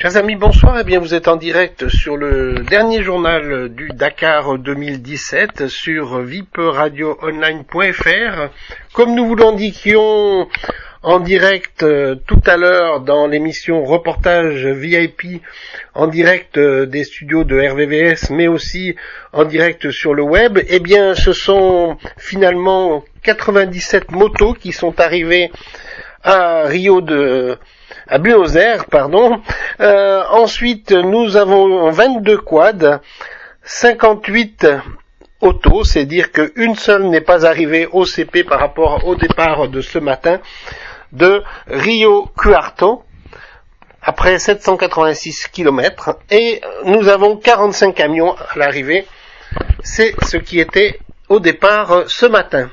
Chers amis, bonsoir. Eh bien, vous êtes en direct sur le dernier journal du Dakar 2017 sur vipradioonline.fr. Comme nous vous l'indiquions en direct euh, tout à l'heure dans l'émission Reportage VIP en direct euh, des studios de RVVS mais aussi en direct sur le web, eh bien ce sont finalement 97 motos qui sont arrivées à Rio de à Buenos Aires, pardon. Euh, ensuite, nous avons 22 quads, 58 autos, c'est dire qu'une seule n'est pas arrivée au CP par rapport au départ de ce matin de Rio Cuarto après 786 km et nous avons 45 camions à l'arrivée. C'est ce qui était au départ ce matin.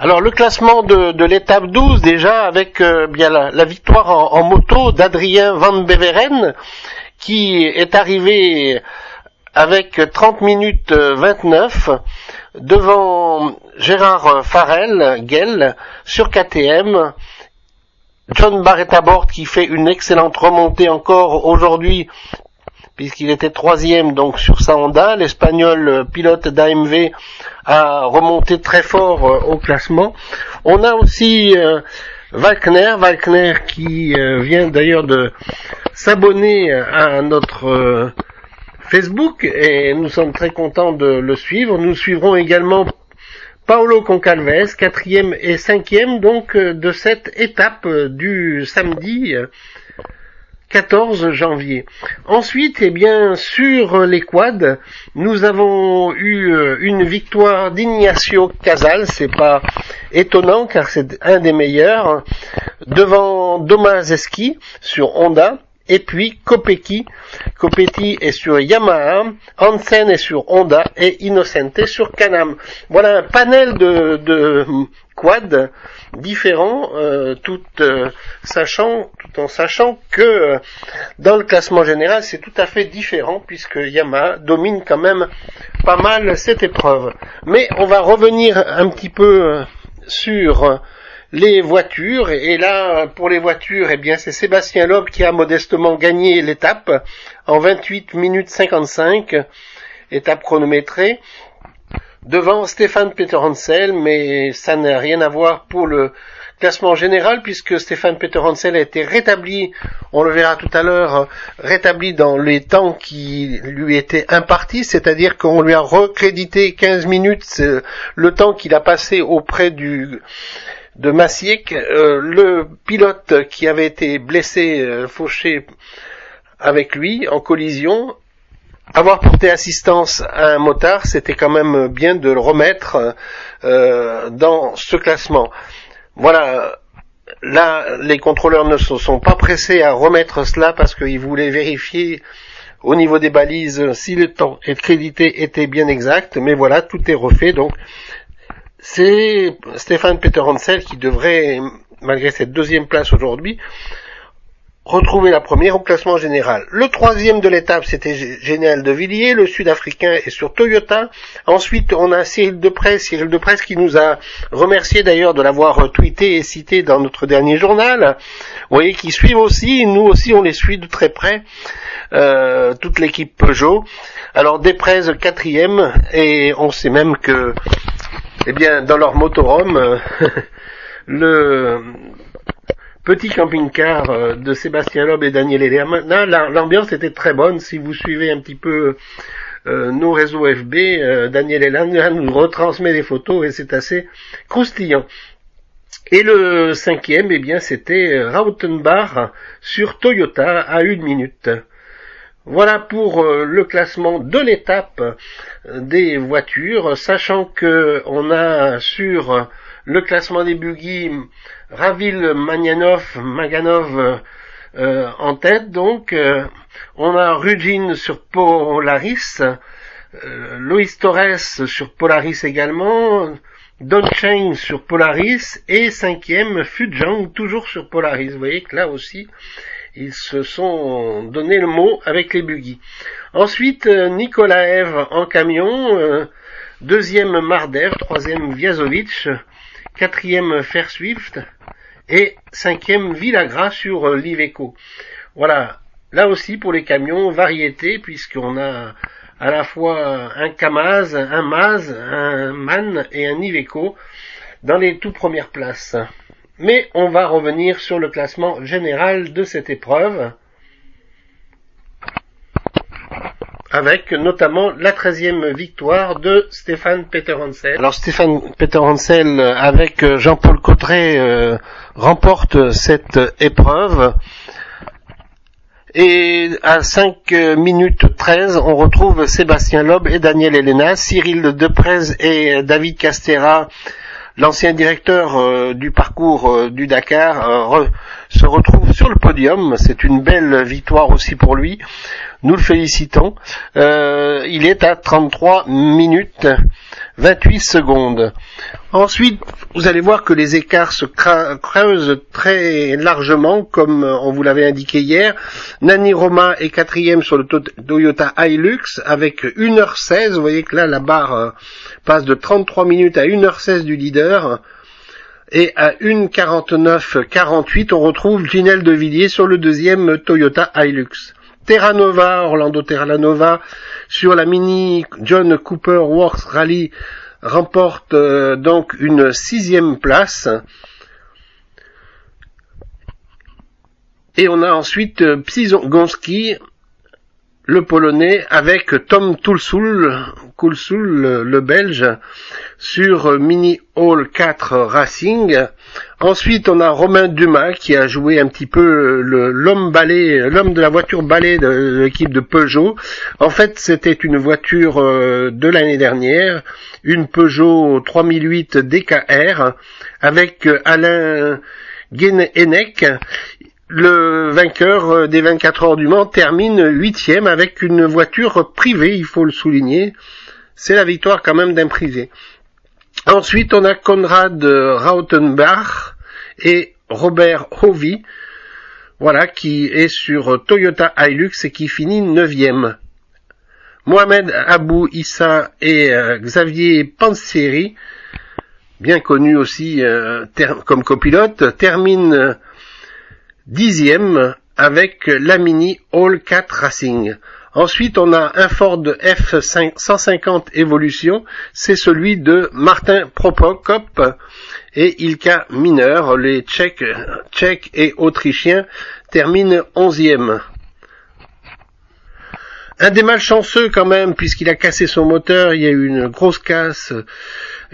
Alors le classement de, l'étape 12 déjà avec euh, bien la, victoire en, moto d'Adrien Van Beveren qui est arrivé avec 30 minutes 29 devant Gérard Farrell, Gell, sur KTM. John Barrett à qui fait une excellente remontée encore aujourd'hui puisqu'il était troisième donc sur sa Honda. L'espagnol pilote d'AMV a remonté très fort euh, au classement. On a aussi euh, Walkner, Walkner qui euh, vient d'ailleurs de s'abonner à notre Facebook et nous sommes très contents de le suivre. Nous suivrons également Paolo Concalves, quatrième et cinquième donc de cette étape du samedi 14 janvier. Ensuite, eh bien, sur les quads, nous avons eu euh, une victoire d'Ignacio Casal, c'est pas étonnant car c'est un des meilleurs, devant Domazeski sur Honda, et puis Kopecky. Kopecky est sur Yamaha, Hansen est sur Honda et Innocente sur Canam. Voilà un panel de, de quad différents, euh, tout euh, sachant, tout en sachant que euh, dans le classement général c'est tout à fait différent puisque Yamaha domine quand même pas mal cette épreuve. Mais on va revenir un petit peu sur les voitures. Et là pour les voitures eh bien c'est Sébastien Loeb qui a modestement gagné l'étape en 28 minutes 55 étape chronométrée devant Stéphane Peter Hansel, mais ça n'a rien à voir pour le classement général puisque Stéphane Peter Hansel a été rétabli, on le verra tout à l'heure, rétabli dans les temps qui lui étaient impartis, c'est-à-dire qu'on lui a recrédité 15 minutes le temps qu'il a passé auprès du de Massiek, euh, le pilote qui avait été blessé, euh, fauché avec lui en collision, avoir porté assistance à un motard, c'était quand même bien de le remettre euh, dans ce classement. Voilà, là, les contrôleurs ne se sont pas pressés à remettre cela parce qu'ils voulaient vérifier au niveau des balises si le temps et crédité était bien exact, mais voilà, tout est refait, donc c'est Stéphane Peter Hansel qui devrait, malgré cette deuxième place aujourd'hui, retrouver la première au classement général. Le troisième de l'étape, c'était Général de Villiers, le sud-africain est sur Toyota. Ensuite, on a Cyril Depresse, Cyril Depresse qui nous a remercié d'ailleurs de l'avoir tweeté et cité dans notre dernier journal. Vous voyez qu'ils suivent aussi, nous aussi on les suit de très près, euh, toute l'équipe Peugeot. Alors Deprez quatrième, et on sait même que, eh bien, dans leur motorhome, le petit camping-car euh, de Sébastien Loeb et Daniel Elena. L'ambiance était très bonne. Si vous suivez un petit peu euh, nos réseaux FB, euh, Daniel Elena nous retransmet des photos et c'est assez croustillant. Et le cinquième, eh bien, c'était Rautenbach sur Toyota à une minute. Voilà pour le classement de l'étape des voitures, sachant que on a sur le classement des buggy, Ravil Magnanov, Maganov euh, en tête donc. Euh, on a Rudin sur Polaris, euh, Lois Torres sur Polaris également, Don Cheng sur Polaris et cinquième Fujang toujours sur Polaris. Vous voyez que là aussi ils se sont donné le mot avec les buggy. Ensuite Nikolaev en camion, deuxième Mardev, troisième Viazovic, quatrième Fair Swift et cinquième Villagra sur euh, l'Iveco. Voilà. Là aussi pour les camions, variété, puisqu'on a à la fois un Kamaz, un Maz, un MAN et un Iveco dans les tout premières places. Mais on va revenir sur le classement général de cette épreuve. avec notamment la 13e victoire de Stéphane Peter Hansel. Alors Stéphane Peter Hansel avec Jean-Paul Cotteret euh, remporte cette épreuve. Et à 5 minutes 13, on retrouve Sébastien Loeb et Daniel Elena, Cyril Deprez et David Castera l'ancien directeur euh, du parcours euh, du Dakar euh, se retrouve sur le podium. C'est une belle victoire aussi pour lui. Nous le félicitons. il est à 33 minutes 28 secondes. Ensuite, vous allez voir que les écarts se creusent très largement, comme on vous l'avait indiqué hier. Nani Roma est quatrième sur le Toyota Hilux avec 1h16. Vous voyez que là, la barre passe de 33 minutes à 1h16 du leader. Et à 1.49.48, on retrouve Ginelle de Villiers sur le deuxième Toyota Hilux. Terranova, Orlando Terranova, sur la Mini John Cooper Works Rally, remporte euh, donc une sixième place. Et on a ensuite euh, Gonski le polonais avec Tom Tulsul, Kulsul, le, belge, sur Mini Hall 4 Racing. Ensuite, on a Romain Dumas qui a joué un petit peu l'homme de la voiture balai de l'équipe de Peugeot. En fait, c'était une voiture euh, de l'année dernière, une Peugeot 3008 DKR avec Alain Guénec le vainqueur euh, des 24 heures du Mans termine huitième avec une voiture privée, il faut le souligner. C'est la victoire quand même d'un privé. Ensuite, on a Konrad Rautenbach et Robert Hovey, voilà, qui est sur Toyota Hilux et qui finit neuvième. Mohamed Abou Issa et euh, Xavier Panseri, bien connu aussi euh, comme copilote, terminent dixième avec la Mini All 4 Racing. Ensuite, on a un Ford F150 Evolution, c'est celui de Martin Propokop et Ilka Mineur. Les Tchèques, Tchèques et Autrichiens terminent onzième. Un des malchanceux quand même, puisqu'il a cassé son moteur, il y a eu une grosse casse,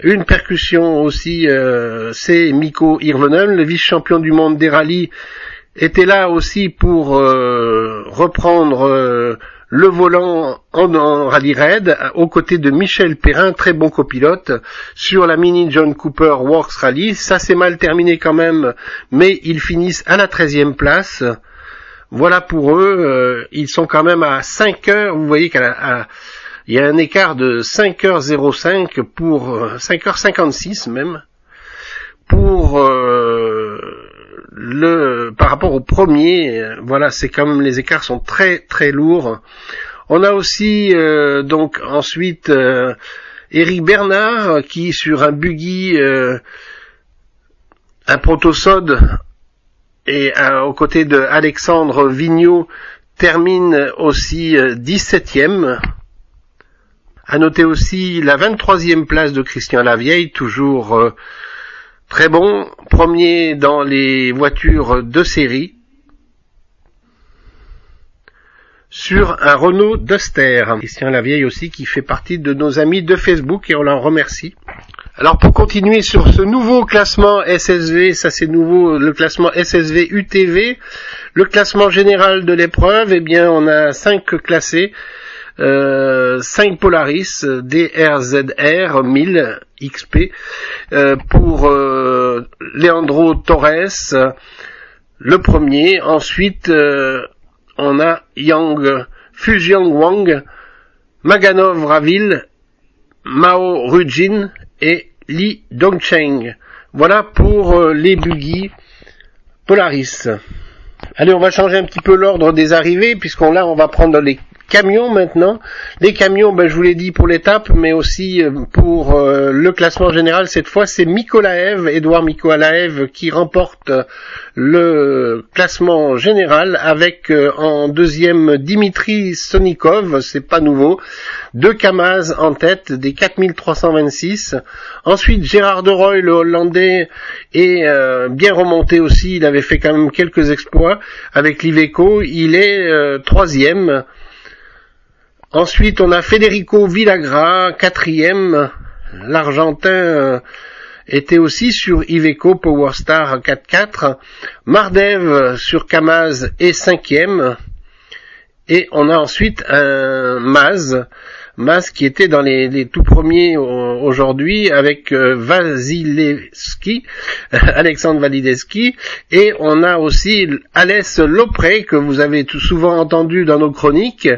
une percussion aussi, euh, c'est Miko Hirvonen, le vice-champion du monde des rallyes, était là aussi pour euh, reprendre euh, le volant en, rallye raid aux côtés de Michel Perrin, très bon copilote, sur la Mini John Cooper Works Rally. Ça s'est mal terminé quand même, mais ils finissent à la 13 place. Voilà pour eux, euh, ils sont quand même à 5 heures, vous voyez qu'il y a un écart de 5h05 pour 5h56 même pour le par rapport au premier, euh, voilà, c'est comme les écarts sont très très lourds. On a aussi euh, donc ensuite euh, Eric Bernard qui sur un buggy, un protosode et aux côtés de Alexandre Vigneault termine aussi 17e. À noter aussi la 23e place de Christian Lavieille, toujours Très bon, premier dans les voitures de série, sur un Renault Duster. Christian Lavieille aussi qui fait partie de nos amis de Facebook et on l'en remercie. Alors pour continuer sur ce nouveau classement SSV, ça c'est nouveau, le classement SSV UTV, le classement général de l'épreuve, eh bien on a cinq classés. 5 euh, Polaris DRZR 1000 XP pour euh, Leandro Torres le premier. Ensuite euh, on a Yang Fujian Wang Maganov Ravil Mao Rujin et Li Dongcheng. Voilà pour les buggy Polaris. Allez, on va changer un petit peu l'ordre des arrivées, puisqu'on là, on va prendre les camions maintenant. Les camions, ben, je vous l'ai dit pour l'étape, mais aussi euh, pour euh, le classement général. Cette fois, c'est Mikolaev, Edouard Mikolaev, qui remporte le classement général avec euh, en deuxième Dimitri Sonikov, c'est pas nouveau, deux Kamaz en tête des 4326. Ensuite, Gérard de Roy, le Hollandais, est bien remonté aussi. Il avait fait quand même quelques exploits avec l'Iveco. Il est troisième. Ensuite, on a Federico Villagra, quatrième. L'Argentin euh, était aussi sur Iveco Powerstar 4-4. Mardev sur Kamaz est cinquième. Et on a ensuite un Maz Mas qui était dans les, tout premiers aujourd'hui avec euh, Vasilevski, Alexandre Validevski, et on a aussi Alès Lopré que vous avez souvent entendu dans nos chroniques.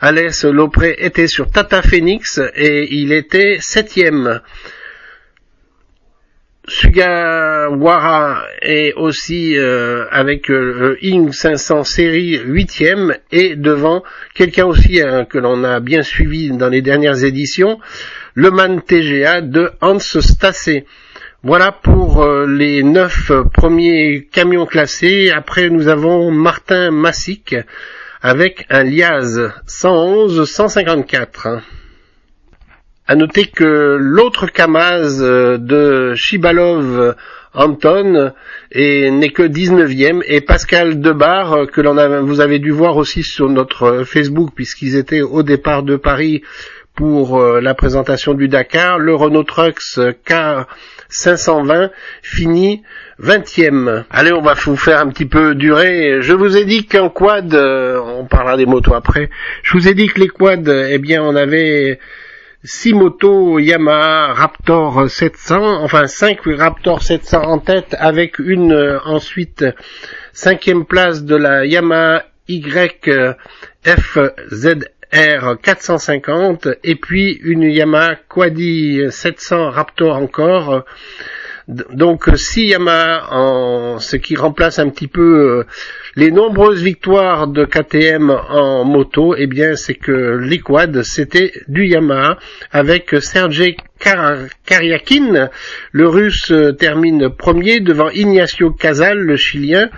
Alès Lopré était sur Tata Phoenix et il était septième. Sugawara est aussi euh, avec euh, le Ing 500 série 8e et devant quelqu'un aussi hein, que l'on a bien suivi dans les dernières éditions, le Man TGA de Hans Stassé. Voilà pour euh, les neuf premiers camions classés. Après nous avons Martin Massic avec un Liaz 111 154. À noter que l'autre Kamaz euh, de Shibalov Anton n'est que 19e et Pascal Debar euh, que vous avez dû voir aussi sur notre Facebook puisqu'ils étaient au départ de Paris pour euh, la présentation du Dakar, le Renault Trucks K520 finit 20e. Allez, on va vous faire un petit peu durer. Je vous ai dit qu'un quad, on parlera des motos après, je vous ai dit que les quads, eh bien on avait 6 motos Yamaha Raptor 700, enfin 5 Raptor 700 en tête avec une euh, ensuite cinquième place de la Yamaha YFZR 450 et puis une Yamaha Quadi 700 Raptor encore donc si Yamaha, en, ce qui remplace un petit peu euh, les nombreuses victoires de KTM en moto, eh bien c'est que les quads c'était du Yamaha avec Sergei Karyakin, le russe euh, termine premier devant Ignacio Casal, le chilien.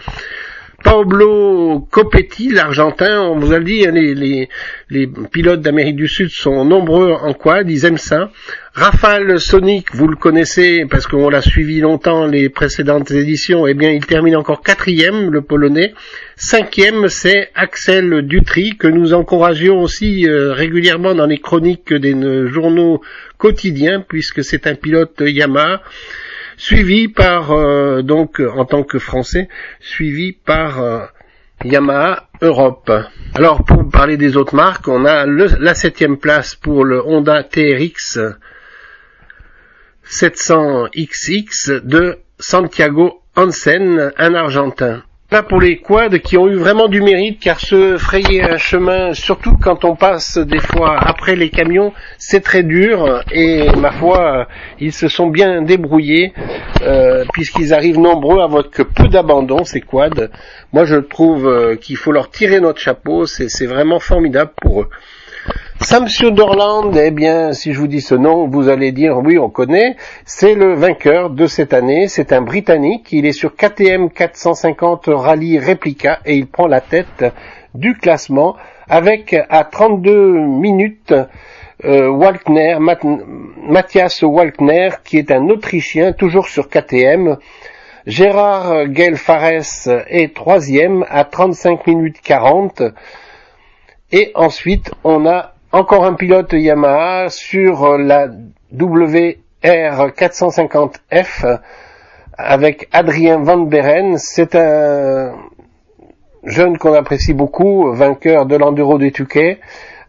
Pablo Copetti, l'Argentin, on vous a dit, hein, les, les, pilotes d'Amérique du Sud sont nombreux en quad, ils aiment ça. Rafale Sonic, vous le connaissez parce qu'on l'a suivi longtemps les précédentes éditions, eh bien il termine encore quatrième, le Polonais. Cinquième, c'est Axel Dutry, que nous encourageons aussi euh, régulièrement dans les chroniques des journaux quotidiens, puisque c'est un pilote Yamaha suivi par euh, donc en tant que français, suivi par euh, Yamaha Europe. Alors pour parler des autres marques, on a la septième place pour le Honda TRX 700XX de Santiago Hansen, un Argentin. Là pour les quads qui ont eu vraiment du mérite car se frayer un chemin, surtout quand on passe des fois après les camions, c'est très dur et ma foi ils se sont bien débrouillés euh, puisqu'ils arrivent nombreux avec peu d'abandon ces quads. Moi je trouve euh, qu'il faut leur tirer notre chapeau, c'est vraiment formidable pour eux. Samsung Dorland, eh bien, si je vous dis ce nom, vous allez dire oui, on connaît. C'est le vainqueur de cette année. C'est un Britannique. Il est sur KTM 450 Rally Replica et il prend la tête du classement avec à 32 minutes euh, Walkner, Matthias Walkner, qui est un Autrichien, toujours sur KTM. Gérard Gelfares est troisième à 35 minutes 40. Et ensuite, on a encore un pilote Yamaha sur la WR450F avec Adrien Van Beren. C'est un jeune qu'on apprécie beaucoup, vainqueur de l'Enduro des Touquet.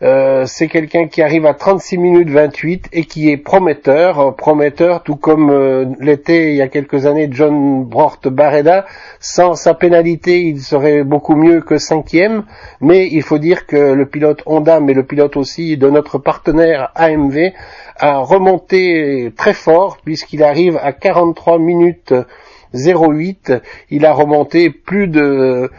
Euh, c'est quelqu'un qui arrive à 36 minutes 28 et qui est prometteur, euh, prometteur tout comme euh, l'était il y a quelques années John Brocht Barreda. Sans sa pénalité, il serait beaucoup mieux que cinquième, mais il faut dire que le pilote Honda, mais le pilote aussi de notre partenaire AMV, a remonté très fort puisqu'il arrive à 43 minutes 08. Il a remonté plus de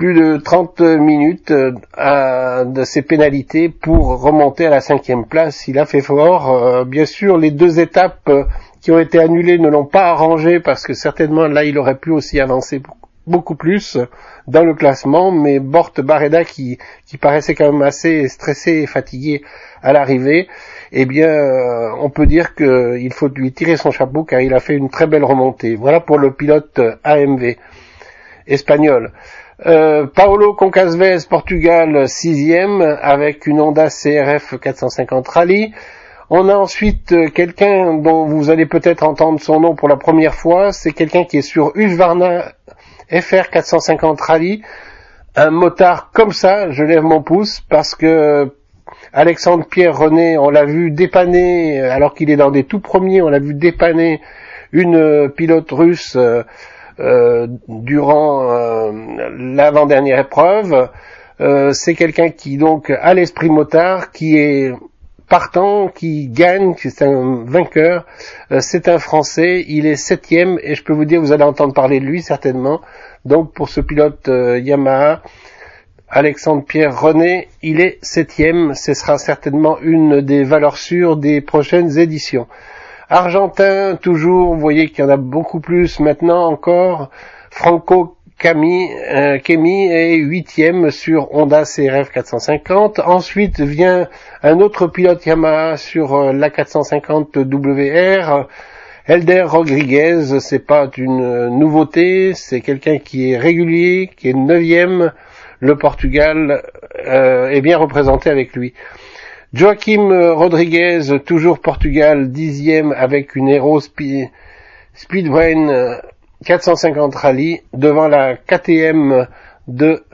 plus de 30 minutes euh, de ses pénalités pour remonter à la cinquième place. Il a fait fort. Euh, bien sûr, les deux étapes euh, qui ont été annulées ne l'ont pas arrangé parce que certainement là, il aurait pu aussi avancer beaucoup plus dans le classement. Mais Bort Barreda, qui, qui paraissait quand même assez stressé et fatigué à l'arrivée, eh bien, on peut dire qu'il faut lui tirer son chapeau car il a fait une très belle remontée. Voilà pour le pilote AMV espagnol. Euh, Paolo Concasvez, Portugal, sixième, avec une Honda CRF 450 Rally. On a ensuite euh, quelqu'un dont vous allez peut-être entendre son nom pour la première fois. C'est quelqu'un qui est sur Husqvarna FR 450 Rally. Un motard comme ça, je lève mon pouce, parce que Alexandre Pierre René, on l'a vu dépanner, alors qu'il est dans des tout premiers, on l'a vu dépanner une pilote russe euh, durant euh, l'avant-dernière épreuve. Euh, c'est quelqu'un qui donc a l'esprit motard, qui est partant, qui gagne, c'est un vainqueur. c'est un Français, il est septième et je peux vous dire, vous allez entendre parler de lui certainement. Donc pour ce pilote Yamaha, Alexandre Pierre René, il est septième. Ce sera certainement une des valeurs sûres des prochaines éditions. Argentin, toujours, vous voyez qu'il y en a beaucoup plus maintenant encore. Franco Cami, euh, Kemi est huitième sur Honda CRF 450. Ensuite vient un autre pilote Yamaha sur euh, la 450 WR. Elder Rodriguez, c'est pas une nouveauté, c'est quelqu'un qui est régulier, qui est neuvième. Le Portugal euh, est bien représenté avec lui. Joaquim Rodriguez, toujours Portugal, dixième avec une Hero Speedway 450 Rally devant la KTM de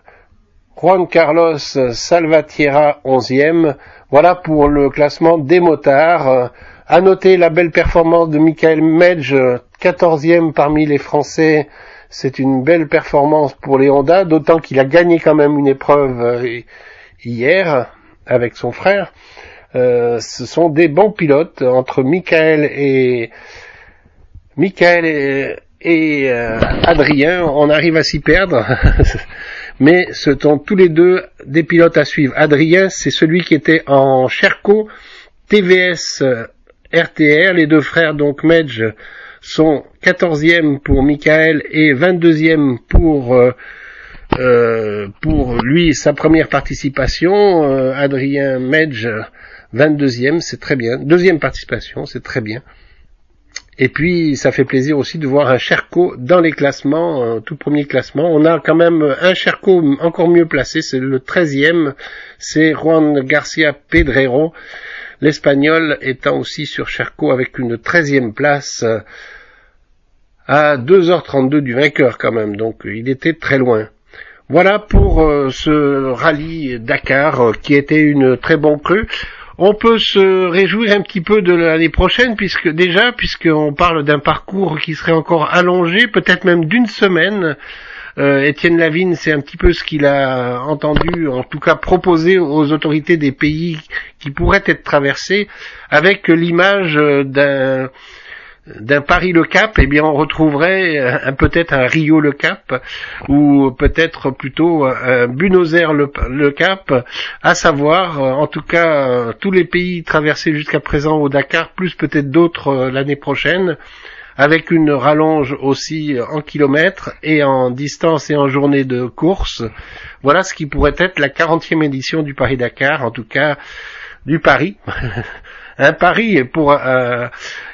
Juan Carlos Salvatierra, onzième. Voilà pour le classement des motards. À noter la belle performance de Michael Medge, quatorzième parmi les Français. C'est une belle performance pour les Honda, d'autant qu'il a gagné quand même une épreuve euh, hier avec son frère. Euh, ce sont des bons pilotes entre Michael et Michael et, euh, Adrien. On arrive à s'y perdre, mais ce sont tous les deux des pilotes à suivre. Adrien, c'est celui qui était en Sherco TVS RTR. Les deux frères donc Medge sont 14e pour Michael et 22e pour euh, euh, pour lui sa première participation. Euh, Adrien Medge, 22e, c'est très bien. Deuxième participation, c'est très bien. Et puis, ça fait plaisir aussi de voir un Cherco dans les classements, tout premier classement. On a quand même un Cherco encore mieux placé, c'est le 13e, c'est Juan Garcia Pedrero, l'espagnol étant aussi sur Cherco avec une 13e place à 2h32 du vainqueur quand même, donc il était très loin. Voilà pour euh, ce rallye Dakar euh, qui était une très bonne crue. On peut se réjouir un petit peu de l'année prochaine puisque déjà puisqu'on parle d'un parcours qui serait encore allongé, peut-être même d'une semaine. Euh, Étienne Lavigne, c'est un petit peu ce qu'il a entendu, en tout cas proposé aux autorités des pays qui pourraient être traversés, avec l'image d'un d'un Paris-le-Cap, eh bien, on retrouverait euh, peut-être un Rio-le-Cap ou peut-être plutôt un Buenos Aires-le-Cap, à savoir, euh, en tout cas, euh, tous les pays traversés jusqu'à présent au Dakar, plus peut-être d'autres l'année prochaine, avec une rallonge aussi en kilomètres et en distance et en journée de course. Voilà ce qui pourrait être la 40e édition du Paris-Dakar, en tout cas du Paris. un pari pour euh,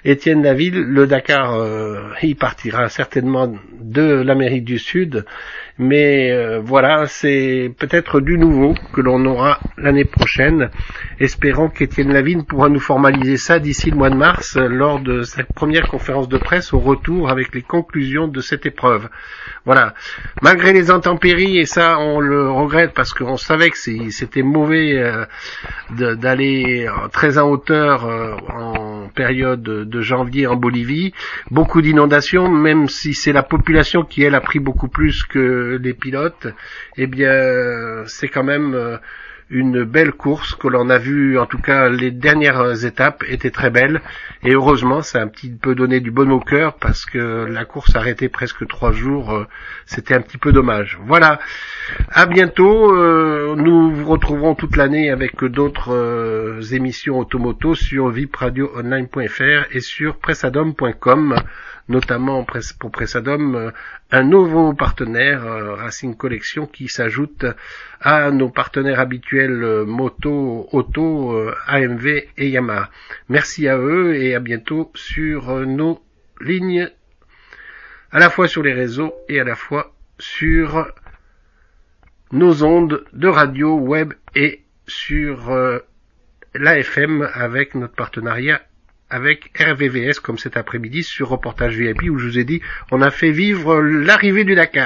Étienne David. Le Dakar, euh, il partira certainement de l'Amérique du Sud, mais euh, voilà, c'est peut-être du nouveau que l'on aura l'année prochaine. Espérons qu'Étienne Lavigne pourra nous formaliser ça d'ici le mois de mars lors de sa première conférence de presse au retour avec les conclusions de cette épreuve. Voilà. Malgré les intempéries, et ça on le regrette parce qu'on savait que c'était mauvais d'aller très en hauteur en période de janvier en Bolivie, beaucoup d'inondations, même si c'est la population qui elle a pris beaucoup plus que les pilotes, eh bien c'est quand même euh, une belle course que l'on a vu, en tout cas les dernières étapes étaient très belles. Et heureusement ça a un petit peu donné du bon au cœur parce que la course arrêtée presque trois jours, euh, c'était un petit peu dommage. Voilà, à bientôt, euh, nous vous retrouverons toute l'année avec d'autres euh, émissions automoto sur vipradioonline.fr et sur pressadom.com notamment pour Pressadom, un nouveau partenaire Racing Collection qui s'ajoute à nos partenaires habituels euh, Moto, Auto, AMV et Yamaha. Merci à eux et à bientôt sur nos lignes, à la fois sur les réseaux et à la fois sur nos ondes de radio, web et sur l'AFM avec notre partenariat avec RVVS comme cet après-midi sur Reportage VIP où je vous ai dit on a fait vivre l'arrivée du Dakar.